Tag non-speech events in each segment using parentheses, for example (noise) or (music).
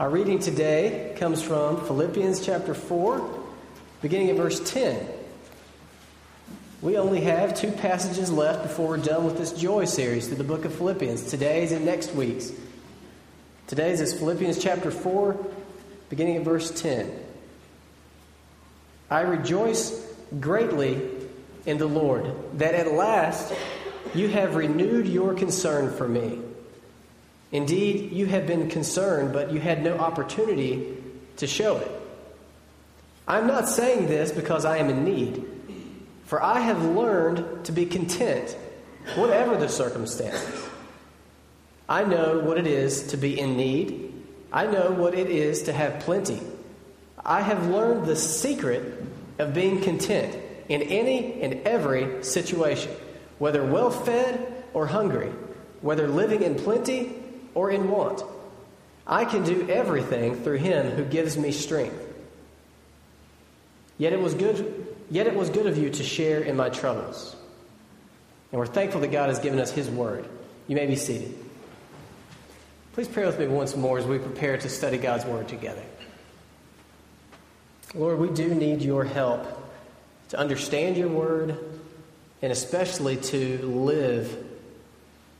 Our reading today comes from Philippians chapter 4, beginning at verse 10. We only have two passages left before we're done with this joy series through the book of Philippians, today's and next week's. Today's is Philippians chapter 4, beginning at verse 10. I rejoice greatly in the Lord that at last you have renewed your concern for me. Indeed, you have been concerned, but you had no opportunity to show it. I'm not saying this because I am in need, for I have learned to be content, whatever the circumstances. I know what it is to be in need. I know what it is to have plenty. I have learned the secret of being content in any and every situation, whether well fed or hungry, whether living in plenty or in want. I can do everything through him who gives me strength. Yet it was good yet it was good of you to share in my troubles. And we're thankful that God has given us his word. You may be seated. Please pray with me once more as we prepare to study God's word together. Lord, we do need your help to understand your word and especially to live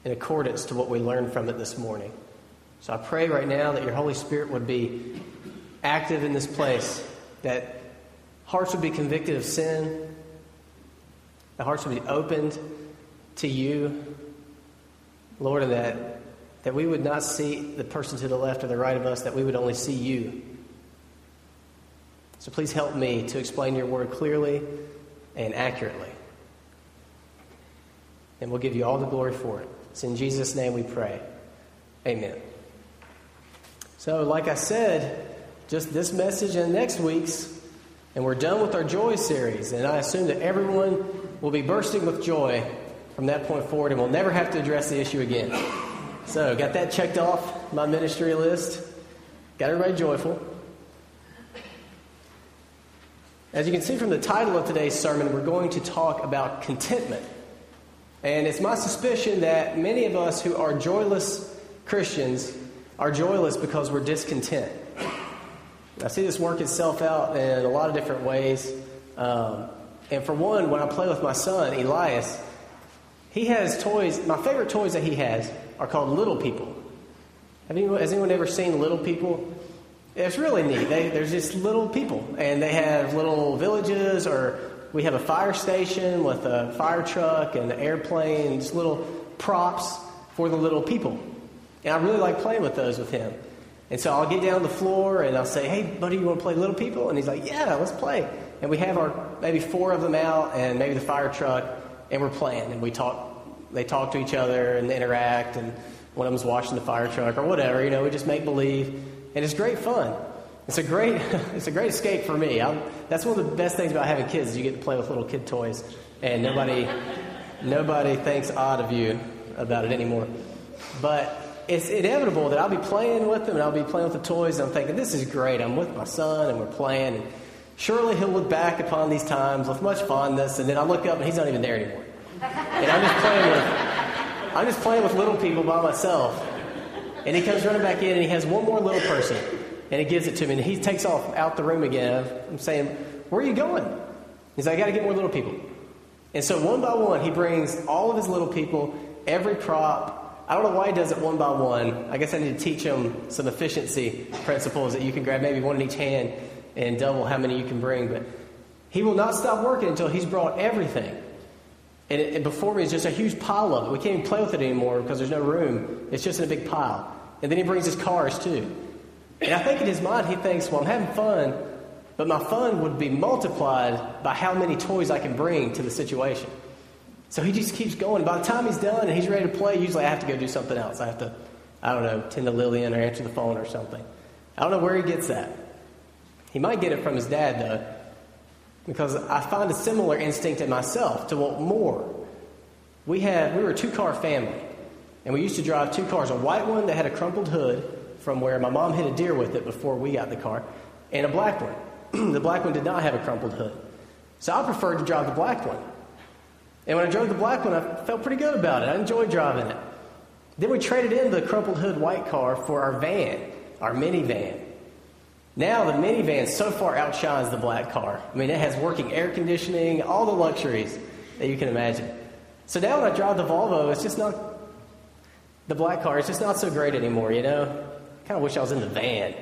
in accordance to what we learned from it this morning. So I pray right now that your Holy Spirit would be active in this place, that hearts would be convicted of sin, that hearts would be opened to you, Lord, and that, that we would not see the person to the left or the right of us, that we would only see you. So please help me to explain your word clearly and accurately. And we'll give you all the glory for it. It's in Jesus' name we pray. Amen. So, like I said, just this message and next week's, and we're done with our joy series. And I assume that everyone will be bursting with joy from that point forward and we'll never have to address the issue again. So, got that checked off my ministry list. Got everybody joyful. As you can see from the title of today's sermon, we're going to talk about contentment. And it's my suspicion that many of us who are joyless Christians are joyless because we're discontent. I see this work itself out in a lot of different ways. Um, and for one, when I play with my son, Elias, he has toys. My favorite toys that he has are called Little People. Have anyone, has anyone ever seen Little People? It's really neat. They, they're just little people, and they have little villages or we have a fire station with a fire truck and airplanes, little props for the little people. And I really like playing with those with him. And so I'll get down the floor and I'll say, hey, buddy, you want to play little people? And he's like, yeah, let's play. And we have our maybe four of them out and maybe the fire truck, and we're playing. And we talk, they talk to each other and interact, and one of them's washing the fire truck or whatever. You know, we just make believe. And it's great fun. It's a great, (laughs) it's a great escape for me. I'm, that's one of the best things about having kids you get to play with little kid toys, and nobody, nobody thinks odd of you about it anymore. But it's inevitable that I'll be playing with them and I'll be playing with the toys. And I'm thinking, this is great. I'm with my son and we're playing. And surely he'll look back upon these times with much fondness. And then I look up and he's not even there anymore. And I'm just playing with, I'm just playing with little people by myself. And he comes running back in and he has one more little person and he gives it to me, and he takes off out the room again. I'm saying, Where are you going? He's like, I got to get more little people. And so one by one, he brings all of his little people, every prop. I don't know why he does it one by one. I guess I need to teach him some efficiency principles that you can grab maybe one in each hand and double how many you can bring. But he will not stop working until he's brought everything. And, it, and before me is just a huge pile of it. We can't even play with it anymore because there's no room. It's just in a big pile. And then he brings his cars too. And I think in his mind, he thinks, well, I'm having fun, but my fun would be multiplied by how many toys I can bring to the situation. So he just keeps going. By the time he's done and he's ready to play, usually I have to go do something else. I have to, I don't know, tend to Lillian or answer the phone or something. I don't know where he gets that. He might get it from his dad, though, because I find a similar instinct in myself to want more. We had, we were a two car family, and we used to drive two cars a white one that had a crumpled hood from where my mom hit a deer with it before we got the car, and a black one. (clears throat) the black one did not have a crumpled hood. So I preferred to drive the black one. And when I drove the black one, I felt pretty good about it. I enjoyed driving it. Then we traded in the crumpled hood white car for our van, our minivan. Now the minivan so far outshines the black car. I mean, it has working air conditioning, all the luxuries that you can imagine. So now when I drive the Volvo, it's just not the black car. It's just not so great anymore. You know, kind of wish I was in the van.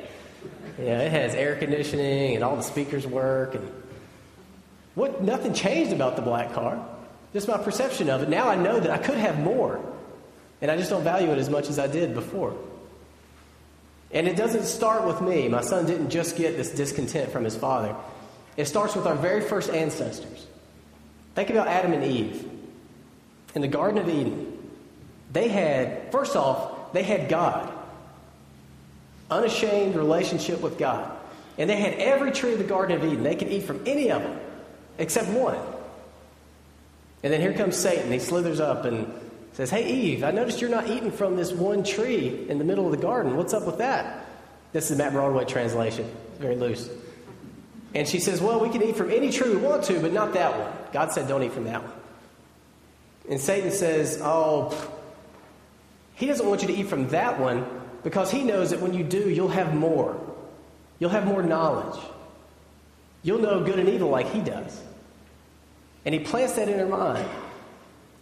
Yeah, it has air conditioning and all the speakers work and what nothing changed about the black car. Just my perception of it. Now I know that I could have more. And I just don't value it as much as I did before. And it doesn't start with me. My son didn't just get this discontent from his father. It starts with our very first ancestors. Think about Adam and Eve in the Garden of Eden. They had, first off, they had God, unashamed relationship with God. And they had every tree of the Garden of Eden. They could eat from any of them except one. And then here comes Satan. He slithers up and says, Hey, Eve, I noticed you're not eating from this one tree in the middle of the garden. What's up with that? This is Matt Broadway translation, very loose. And she says, Well, we can eat from any tree we want to, but not that one. God said, Don't eat from that one. And Satan says, Oh, he doesn't want you to eat from that one because he knows that when you do, you'll have more. You'll have more knowledge. You'll know good and evil like he does. And he plants that in her mind.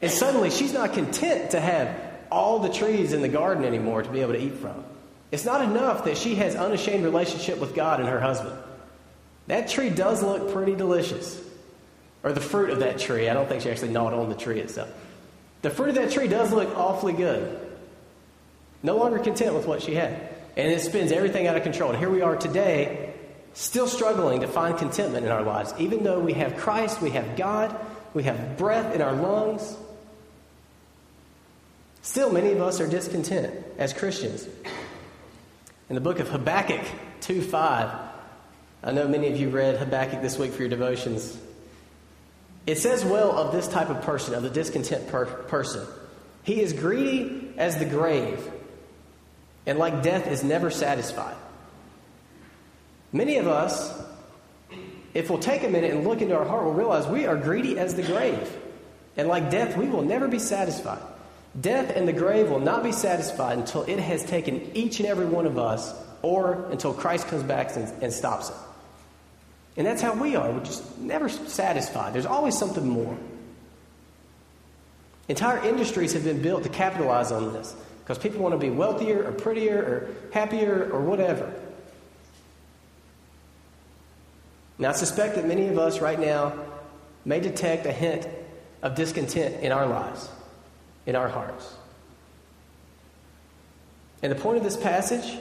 And suddenly she's not content to have all the trees in the garden anymore to be able to eat from. It's not enough that she has unashamed relationship with God and her husband. That tree does look pretty delicious. Or the fruit of that tree. I don't think she actually gnawed on the tree itself. The fruit of that tree does look awfully good. No longer content with what she had. And it spins everything out of control. And here we are today, still struggling to find contentment in our lives. Even though we have Christ, we have God, we have breath in our lungs, Still, many of us are discontent as Christians. In the book of Habakkuk 2 5, I know many of you read Habakkuk this week for your devotions. It says well of this type of person, of the discontent per- person. He is greedy as the grave, and like death is never satisfied. Many of us, if we'll take a minute and look into our heart, will realize we are greedy as the grave. And like death, we will never be satisfied. Death and the grave will not be satisfied until it has taken each and every one of us or until Christ comes back and, and stops it. And that's how we are. We're just never satisfied. There's always something more. Entire industries have been built to capitalize on this because people want to be wealthier or prettier or happier or whatever. Now, I suspect that many of us right now may detect a hint of discontent in our lives in our hearts. And the point of this passage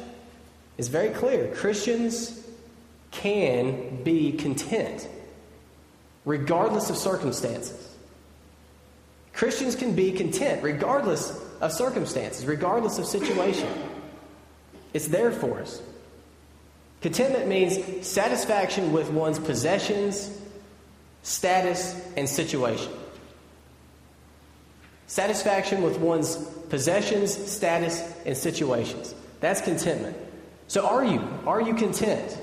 is very clear Christians can be content regardless of circumstances. Christians can be content regardless of circumstances, regardless of situation. It's there for us. Contentment means satisfaction with one's possessions, status, and situation. Satisfaction with one's possessions, status, and situations. That's contentment. So, are you? Are you content?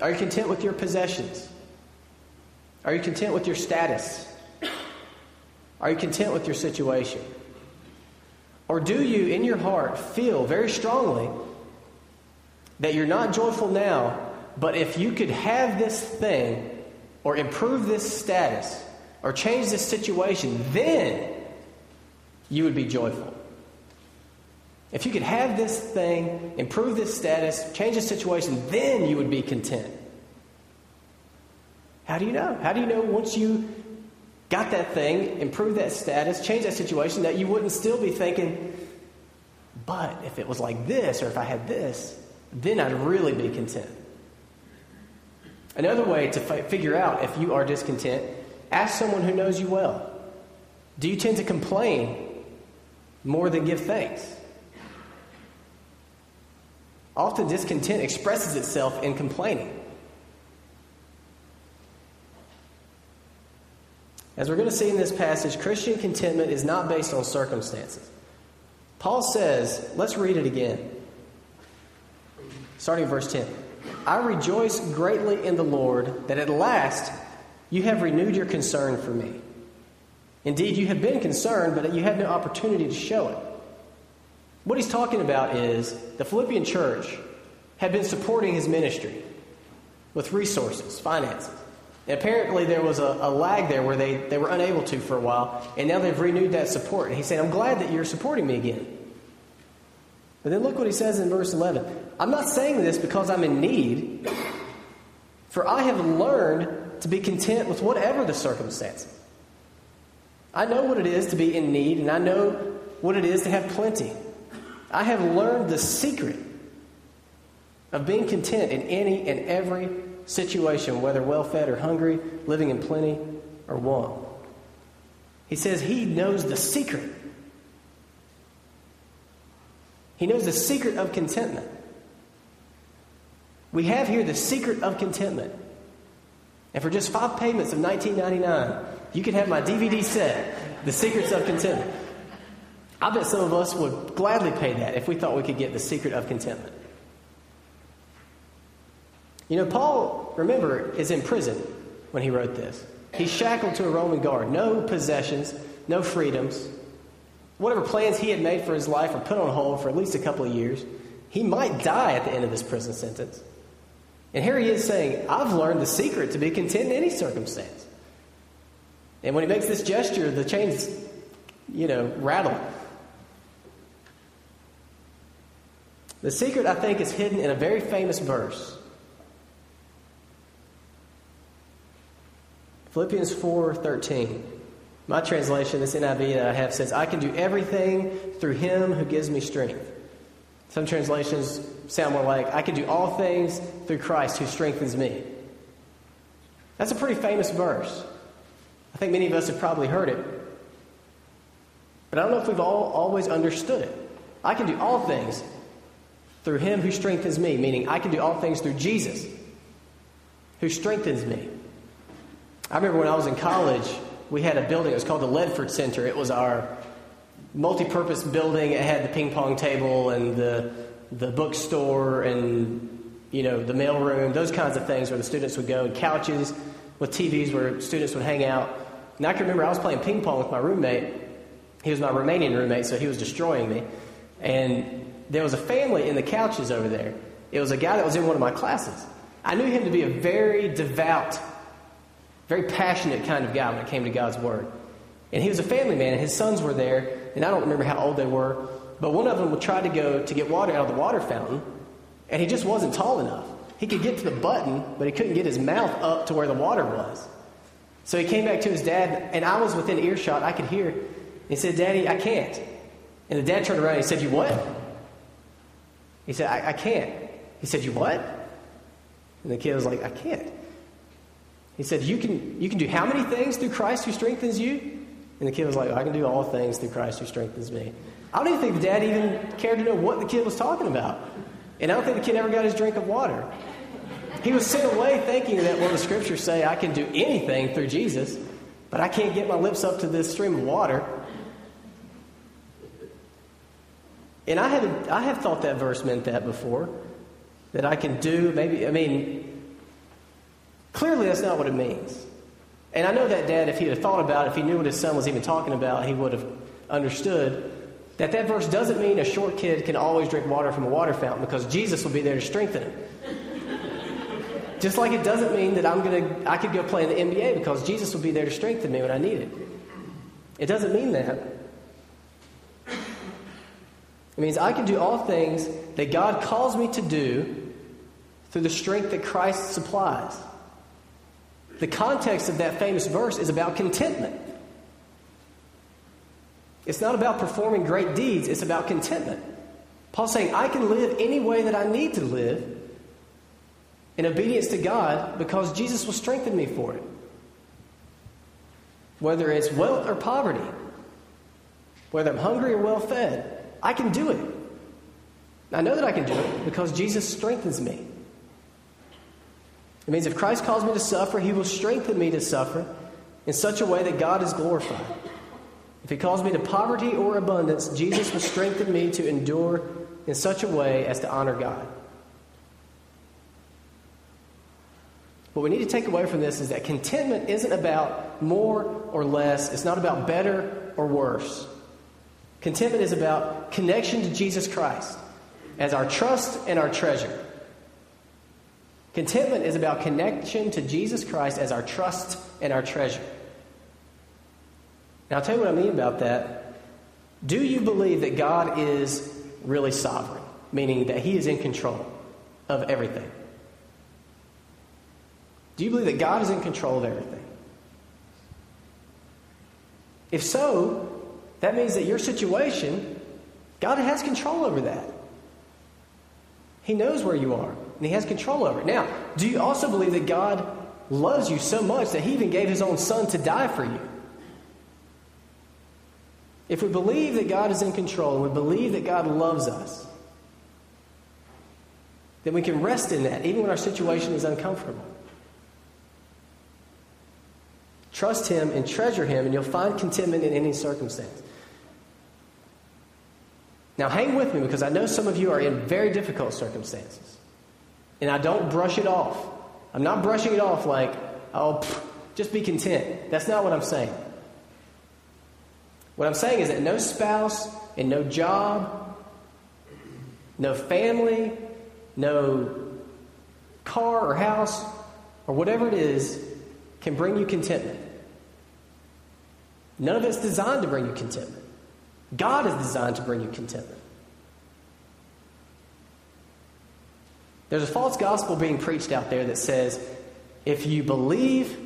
Are you content with your possessions? Are you content with your status? Are you content with your situation? Or do you, in your heart, feel very strongly that you're not joyful now, but if you could have this thing, or improve this status, or change this situation, then you would be joyful. If you could have this thing, improve this status, change the situation, then you would be content. How do you know? How do you know once you got that thing, improved that status, change that situation, that you wouldn't still be thinking, but if it was like this or if I had this, then I'd really be content. Another way to f- figure out if you are discontent, ask someone who knows you well. Do you tend to complain more than give thanks. Often discontent expresses itself in complaining. As we're going to see in this passage, Christian contentment is not based on circumstances. Paul says, let's read it again. Starting verse 10. I rejoice greatly in the Lord that at last you have renewed your concern for me. Indeed, you have been concerned, but you had no opportunity to show it. What he's talking about is the Philippian church had been supporting his ministry with resources, finances. And apparently, there was a, a, lag there where they, they were unable to for a while, and now they've renewed that support. And he's saying, I'm glad that you're supporting me again. But then look what he says in verse 11 I'm not saying this because I'm in need, for I have learned to be content with whatever the circumstances. I know what it is to be in need, and I know what it is to have plenty. I have learned the secret of being content in any and every situation, whether well fed or hungry, living in plenty or want. He says he knows the secret. He knows the secret of contentment. We have here the secret of contentment. And for just five payments of $19.99, you can have my DVD set, The Secrets of Contentment. I bet some of us would gladly pay that if we thought we could get the secret of contentment. You know, Paul, remember, is in prison when he wrote this. He's shackled to a Roman guard. No possessions, no freedoms. Whatever plans he had made for his life are put on hold for at least a couple of years. He might die at the end of this prison sentence. And here he is saying, I've learned the secret to be content in any circumstance. And when he makes this gesture, the chains, you know, rattle. The secret, I think, is hidden in a very famous verse. Philippians 4:13. My translation, this NIV that I have says, "I can do everything through him who gives me strength." Some translations sound more like, "I can do all things through Christ who strengthens me." That's a pretty famous verse. I think many of us have probably heard it. But I don't know if we've all always understood it. I can do all things through him who strengthens me, meaning I can do all things through Jesus who strengthens me. I remember when I was in college, we had a building, it was called the Ledford Center. It was our multi purpose building. It had the ping pong table and the, the bookstore and you know, the mailroom, those kinds of things where the students would go, and couches with TVs where students would hang out. And I can remember I was playing ping pong with my roommate. He was my Romanian roommate, so he was destroying me. And there was a family in the couches over there. It was a guy that was in one of my classes. I knew him to be a very devout, very passionate kind of guy when it came to God's Word. And he was a family man, and his sons were there, and I don't remember how old they were, but one of them try to go to get water out of the water fountain, and he just wasn't tall enough. He could get to the button, but he couldn't get his mouth up to where the water was. So he came back to his dad, and I was within earshot. I could hear. He said, Daddy, I can't. And the dad turned around and he said, You what? He said, I, I can't. He said, You what? And the kid was like, I can't. He said, you can, you can do how many things through Christ who strengthens you? And the kid was like, I can do all things through Christ who strengthens me. I don't even think the dad even cared to know what the kid was talking about. And I don't think the kid ever got his drink of water. He was sent away thinking that, well, the scriptures say I can do anything through Jesus, but I can't get my lips up to this stream of water. And I have, I have thought that verse meant that before. That I can do, maybe, I mean, clearly that's not what it means. And I know that dad, if he had thought about it, if he knew what his son was even talking about, he would have understood that that verse doesn't mean a short kid can always drink water from a water fountain because Jesus will be there to strengthen him. (laughs) Just like it doesn't mean that I'm gonna I could go play in the NBA because Jesus will be there to strengthen me when I need it. It doesn't mean that. It means I can do all things that God calls me to do through the strength that Christ supplies. The context of that famous verse is about contentment. It's not about performing great deeds, it's about contentment. Paul's saying, I can live any way that I need to live in obedience to God because Jesus will strengthen me for it. Whether it's wealth or poverty, whether I'm hungry or well fed, I can do it. I know that I can do it because Jesus strengthens me. It means if Christ calls me to suffer, he will strengthen me to suffer in such a way that God is glorified. If he calls me to poverty or abundance, Jesus will strengthen me to endure in such a way as to honor God. What we need to take away from this is that contentment isn't about more or less, it's not about better or worse. Contentment is about connection to Jesus Christ as our trust and our treasure. Contentment is about connection to Jesus Christ as our trust and our treasure. Now, I'll tell you what I mean about that. Do you believe that God is really sovereign, meaning that He is in control of everything? Do you believe that God is in control of everything? If so, that means that your situation, God has control over that. He knows where you are, and He has control over it. Now, do you also believe that God loves you so much that He even gave His own Son to die for you? If we believe that God is in control and we believe that God loves us, then we can rest in that, even when our situation is uncomfortable. Trust Him and treasure Him, and you'll find contentment in any circumstance. Now, hang with me because I know some of you are in very difficult circumstances. And I don't brush it off. I'm not brushing it off like, oh, pff, just be content. That's not what I'm saying. What I'm saying is that no spouse and no job, no family, no car or house, or whatever it is, can bring you contentment. None of it's designed to bring you contentment. God is designed to bring you contentment. There's a false gospel being preached out there that says if you believe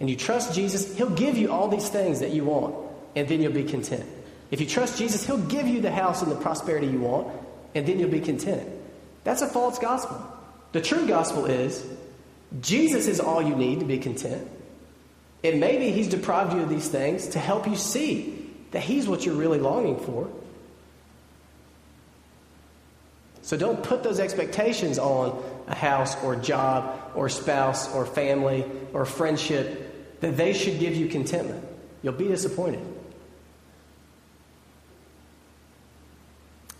and you trust Jesus, He'll give you all these things that you want, and then you'll be content. If you trust Jesus, He'll give you the house and the prosperity you want, and then you'll be content. That's a false gospel. The true gospel is Jesus is all you need to be content. And maybe He's deprived you of these things to help you see that He's what you're really longing for. So don't put those expectations on a house or job or spouse or family or friendship that they should give you contentment. You'll be disappointed.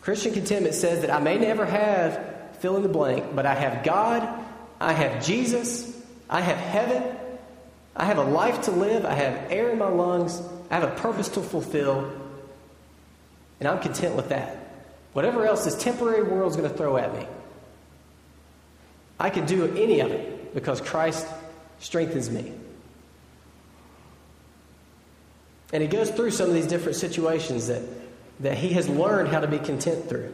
Christian contentment says that I may never have fill in the blank, but I have God, I have Jesus, I have heaven, I have a life to live. I have air in my lungs. I have a purpose to fulfill. And I'm content with that. Whatever else this temporary world is going to throw at me, I can do any of it because Christ strengthens me. And he goes through some of these different situations that, that he has learned how to be content through.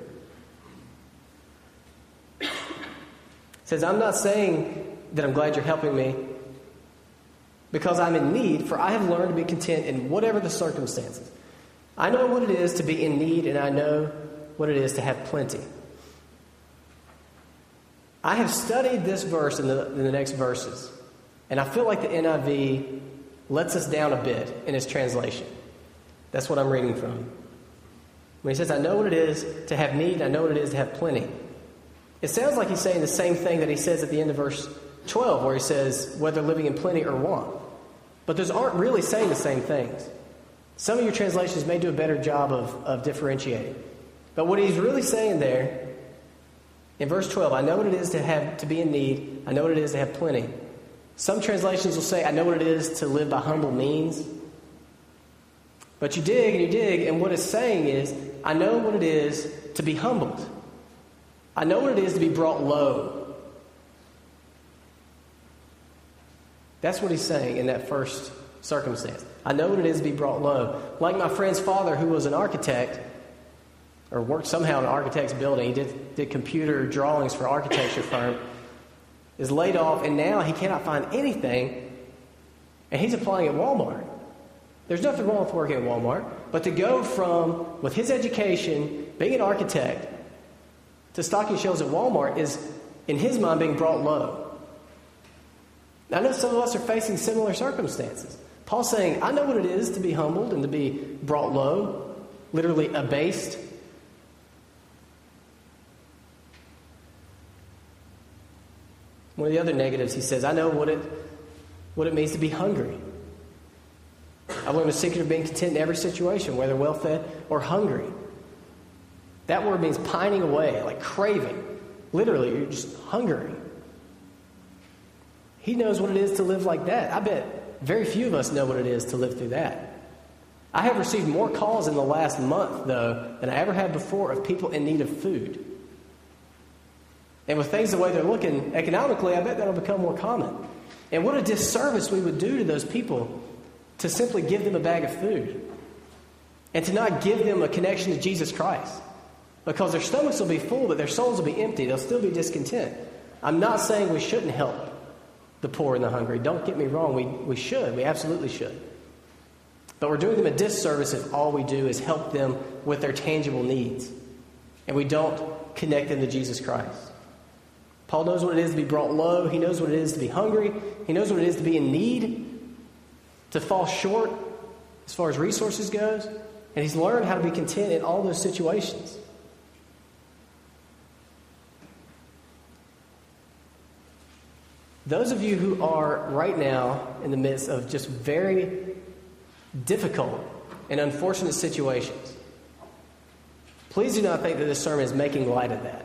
He says, I'm not saying that I'm glad you're helping me because I'm in need, for I have learned to be content in whatever the circumstances. I know what it is to be in need, and I know what it is to have plenty. I have studied this verse in the, in the next verses, and I feel like the NIV lets us down a bit in its translation. That's what I'm reading from. When he says, I know what it is to have need, I know what it is to have plenty. It sounds like he's saying the same thing that he says at the end of verse 12, where he says, whether living in plenty or want. But those aren't really saying the same things. Some of your translations may do a better job of, of differentiating. But what he's really saying there in verse 12, I know what it is to have to be in need, I know what it is to have plenty. Some translations will say, I know what it is to live by humble means. But you dig and you dig, and what it's saying is, I know what it is to be humbled. I know what it is to be brought low. That's what he's saying in that first circumstance. I know what it is to be brought low. Like my friend's father, who was an architect, or worked somehow in an architect's building, he did, did computer drawings for architecture firm, is laid off, and now he cannot find anything, and he's applying at Walmart. There's nothing wrong with working at Walmart, but to go from, with his education, being an architect, to stocking shelves at Walmart is, in his mind, being brought low. I know some of us are facing similar circumstances. Paul's saying, I know what it is to be humbled and to be brought low, literally abased. One of the other negatives, he says, I know what it, what it means to be hungry. I've learned the secret of being content in every situation, whether well fed or hungry. That word means pining away, like craving. Literally, you're just hungry. He knows what it is to live like that. I bet very few of us know what it is to live through that. I have received more calls in the last month, though, than I ever had before of people in need of food. And with things the way they're looking economically, I bet that'll become more common. And what a disservice we would do to those people to simply give them a bag of food and to not give them a connection to Jesus Christ. Because their stomachs will be full, but their souls will be empty. They'll still be discontent. I'm not saying we shouldn't help the poor and the hungry. Don't get me wrong, we, we should. We absolutely should. But we're doing them a disservice if all we do is help them with their tangible needs and we don't connect them to Jesus Christ. Paul knows what it is to be brought low. He knows what it is to be hungry. He knows what it is to be in need, to fall short as far as resources goes. And he's learned how to be content in all those situations. Those of you who are right now in the midst of just very difficult and unfortunate situations, please do not think that this sermon is making light of that.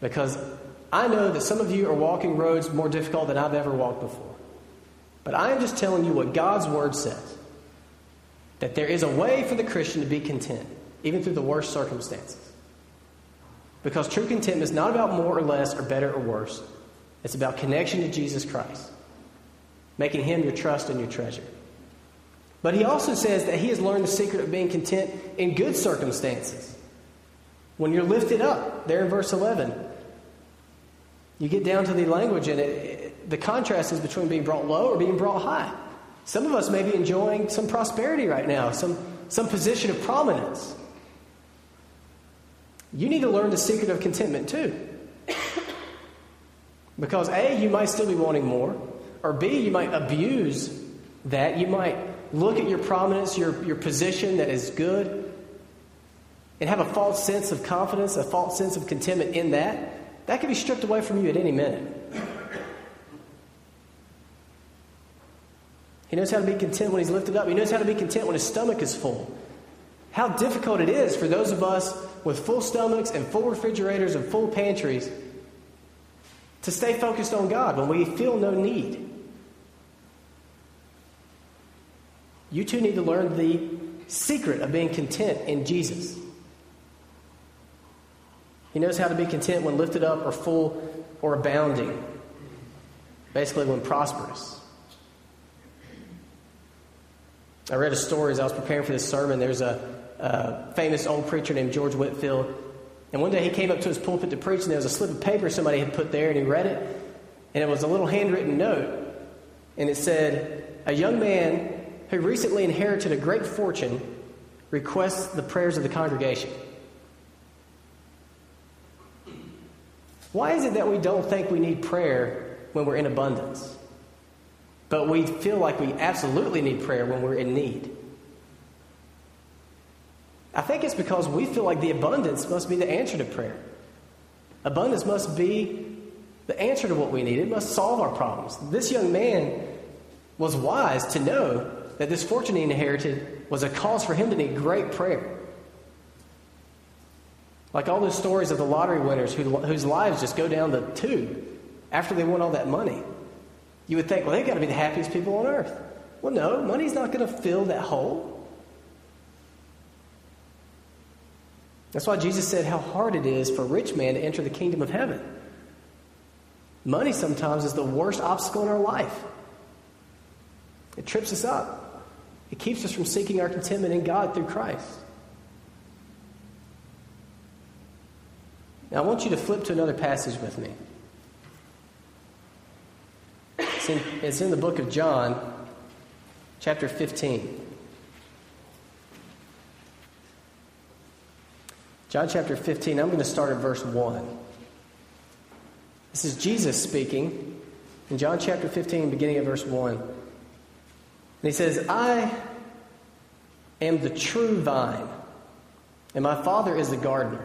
Because I know that some of you are walking roads more difficult than I've ever walked before. But I am just telling you what God's Word says that there is a way for the Christian to be content, even through the worst circumstances. Because true contentment is not about more or less or better or worse, it's about connection to Jesus Christ, making Him your trust and your treasure. But he also says that he has learned the secret of being content in good circumstances. When you're lifted up, there in verse 11, you get down to the language, and it, it, the contrast is between being brought low or being brought high. Some of us may be enjoying some prosperity right now, some, some position of prominence. You need to learn the secret of contentment too. Because A, you might still be wanting more, or B, you might abuse that. You might look at your prominence, your, your position that is good, and have a false sense of confidence, a false sense of contentment in that. That can be stripped away from you at any minute. He knows how to be content when he's lifted up. He knows how to be content when his stomach is full. How difficult it is for those of us with full stomachs and full refrigerators and full pantries to stay focused on God when we feel no need. You too need to learn the secret of being content in Jesus. He knows how to be content when lifted up or full or abounding. Basically, when prosperous. I read a story as I was preparing for this sermon. There's a, a famous old preacher named George Whitefield. And one day he came up to his pulpit to preach, and there was a slip of paper somebody had put there, and he read it. And it was a little handwritten note. And it said, A young man who recently inherited a great fortune requests the prayers of the congregation. Why is it that we don't think we need prayer when we're in abundance? But we feel like we absolutely need prayer when we're in need. I think it's because we feel like the abundance must be the answer to prayer. Abundance must be the answer to what we need, it must solve our problems. This young man was wise to know that this fortune he inherited was a cause for him to need great prayer. Like all those stories of the lottery winners who, whose lives just go down the tube after they won all that money. You would think, well, they've got to be the happiest people on earth. Well, no, money's not going to fill that hole. That's why Jesus said how hard it is for a rich man to enter the kingdom of heaven. Money sometimes is the worst obstacle in our life. It trips us up. It keeps us from seeking our contentment in God through Christ. Now, I want you to flip to another passage with me. It's in, it's in the book of John, chapter 15. John chapter 15, I'm going to start at verse 1. This is Jesus speaking in John chapter 15, beginning at verse 1. And he says, I am the true vine, and my Father is the gardener.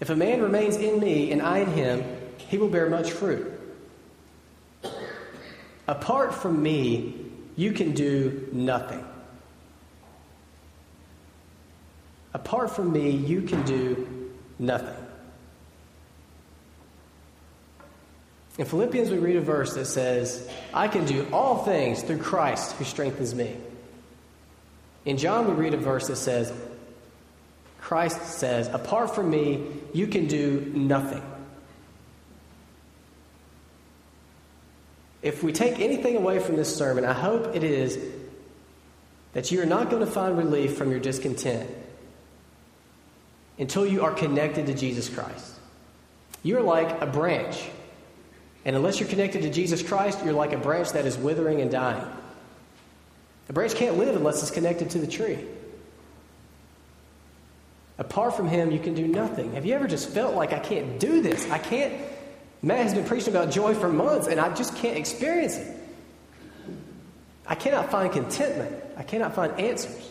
If a man remains in me and I in him, he will bear much fruit. Apart from me, you can do nothing. Apart from me, you can do nothing. In Philippians, we read a verse that says, I can do all things through Christ who strengthens me. In John, we read a verse that says, Christ says, Apart from me, you can do nothing. If we take anything away from this sermon, I hope it is that you are not going to find relief from your discontent until you are connected to Jesus Christ. You're like a branch and unless you're connected to Jesus Christ, you're like a branch that is withering and dying. A branch can't live unless it's connected to the tree. Apart from Him, you can do nothing. Have you ever just felt like, I can't do this? I can't. Matt has been preaching about joy for months, and I just can't experience it. I cannot find contentment. I cannot find answers.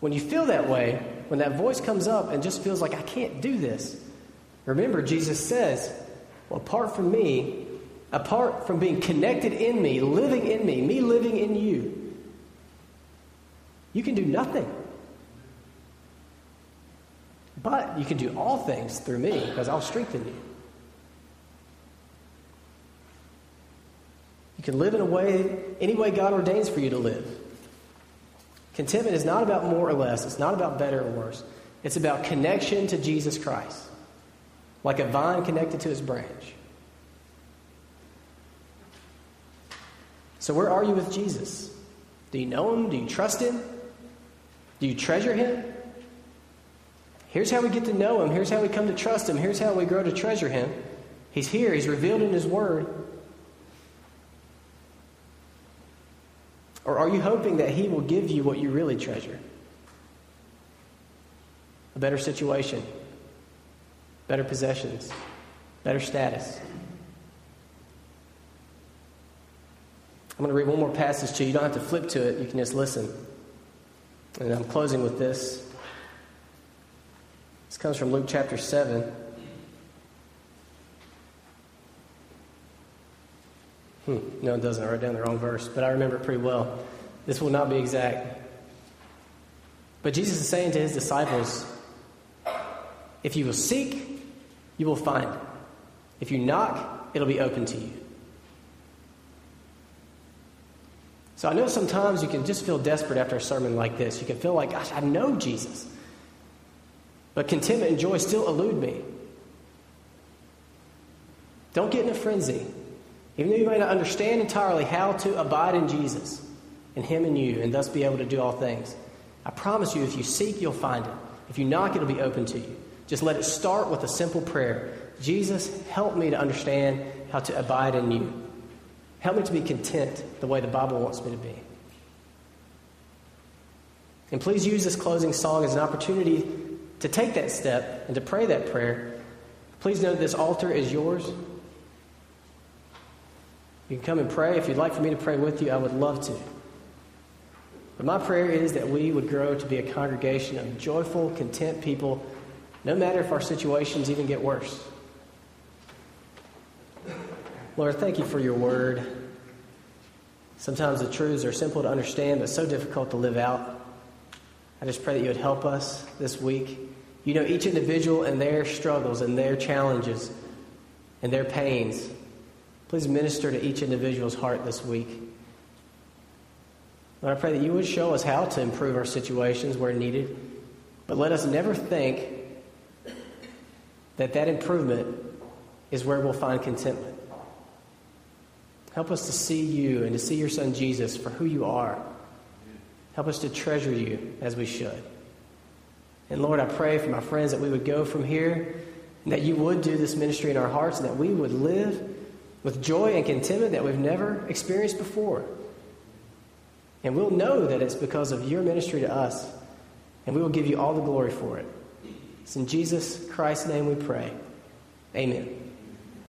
When you feel that way, when that voice comes up and just feels like, I can't do this, remember, Jesus says, well, apart from me, apart from being connected in me, living in me, me living in you, you can do nothing. But you can do all things through me because I'll strengthen you. You can live in a way, any way God ordains for you to live. Contentment is not about more or less, it's not about better or worse. It's about connection to Jesus Christ like a vine connected to its branch. So, where are you with Jesus? Do you know him? Do you trust him? Do you treasure him? Here's how we get to know him. Here's how we come to trust him. Here's how we grow to treasure him. He's here, he's revealed in his word. Or are you hoping that he will give you what you really treasure? A better situation, better possessions, better status. I'm going to read one more passage to you. You don't have to flip to it, you can just listen. And I'm closing with this. This comes from Luke chapter 7. Hmm, no, it doesn't. I wrote down the wrong verse, but I remember it pretty well. This will not be exact. But Jesus is saying to his disciples, if you will seek, you will find. If you knock, it'll be open to you. So I know sometimes you can just feel desperate after a sermon like this. You can feel like, gosh, I know Jesus. But contentment and joy still elude me. Don't get in a frenzy. Even though you may not understand entirely how to abide in Jesus and Him and you, and thus be able to do all things, I promise you, if you seek, you'll find it. If you knock, it'll be open to you. Just let it start with a simple prayer Jesus, help me to understand how to abide in you. Help me to be content the way the Bible wants me to be. And please use this closing song as an opportunity to take that step and to pray that prayer. Please know this altar is yours. You can come and pray. If you'd like for me to pray with you, I would love to. But my prayer is that we would grow to be a congregation of joyful, content people no matter if our situations even get worse. Lord, thank you for your word. Sometimes the truths are simple to understand, but so difficult to live out. I just pray that you would help us this week. You know each individual and their struggles and their challenges and their pains. Please minister to each individual's heart this week. Lord, I pray that you would show us how to improve our situations where needed, but let us never think that that improvement is where we'll find contentment. Help us to see you and to see your son Jesus for who you are. Help us to treasure you as we should. And Lord, I pray for my friends that we would go from here and that you would do this ministry in our hearts and that we would live with joy and contentment that we've never experienced before. And we'll know that it's because of your ministry to us, and we will give you all the glory for it. It's in Jesus Christ's name we pray. Amen.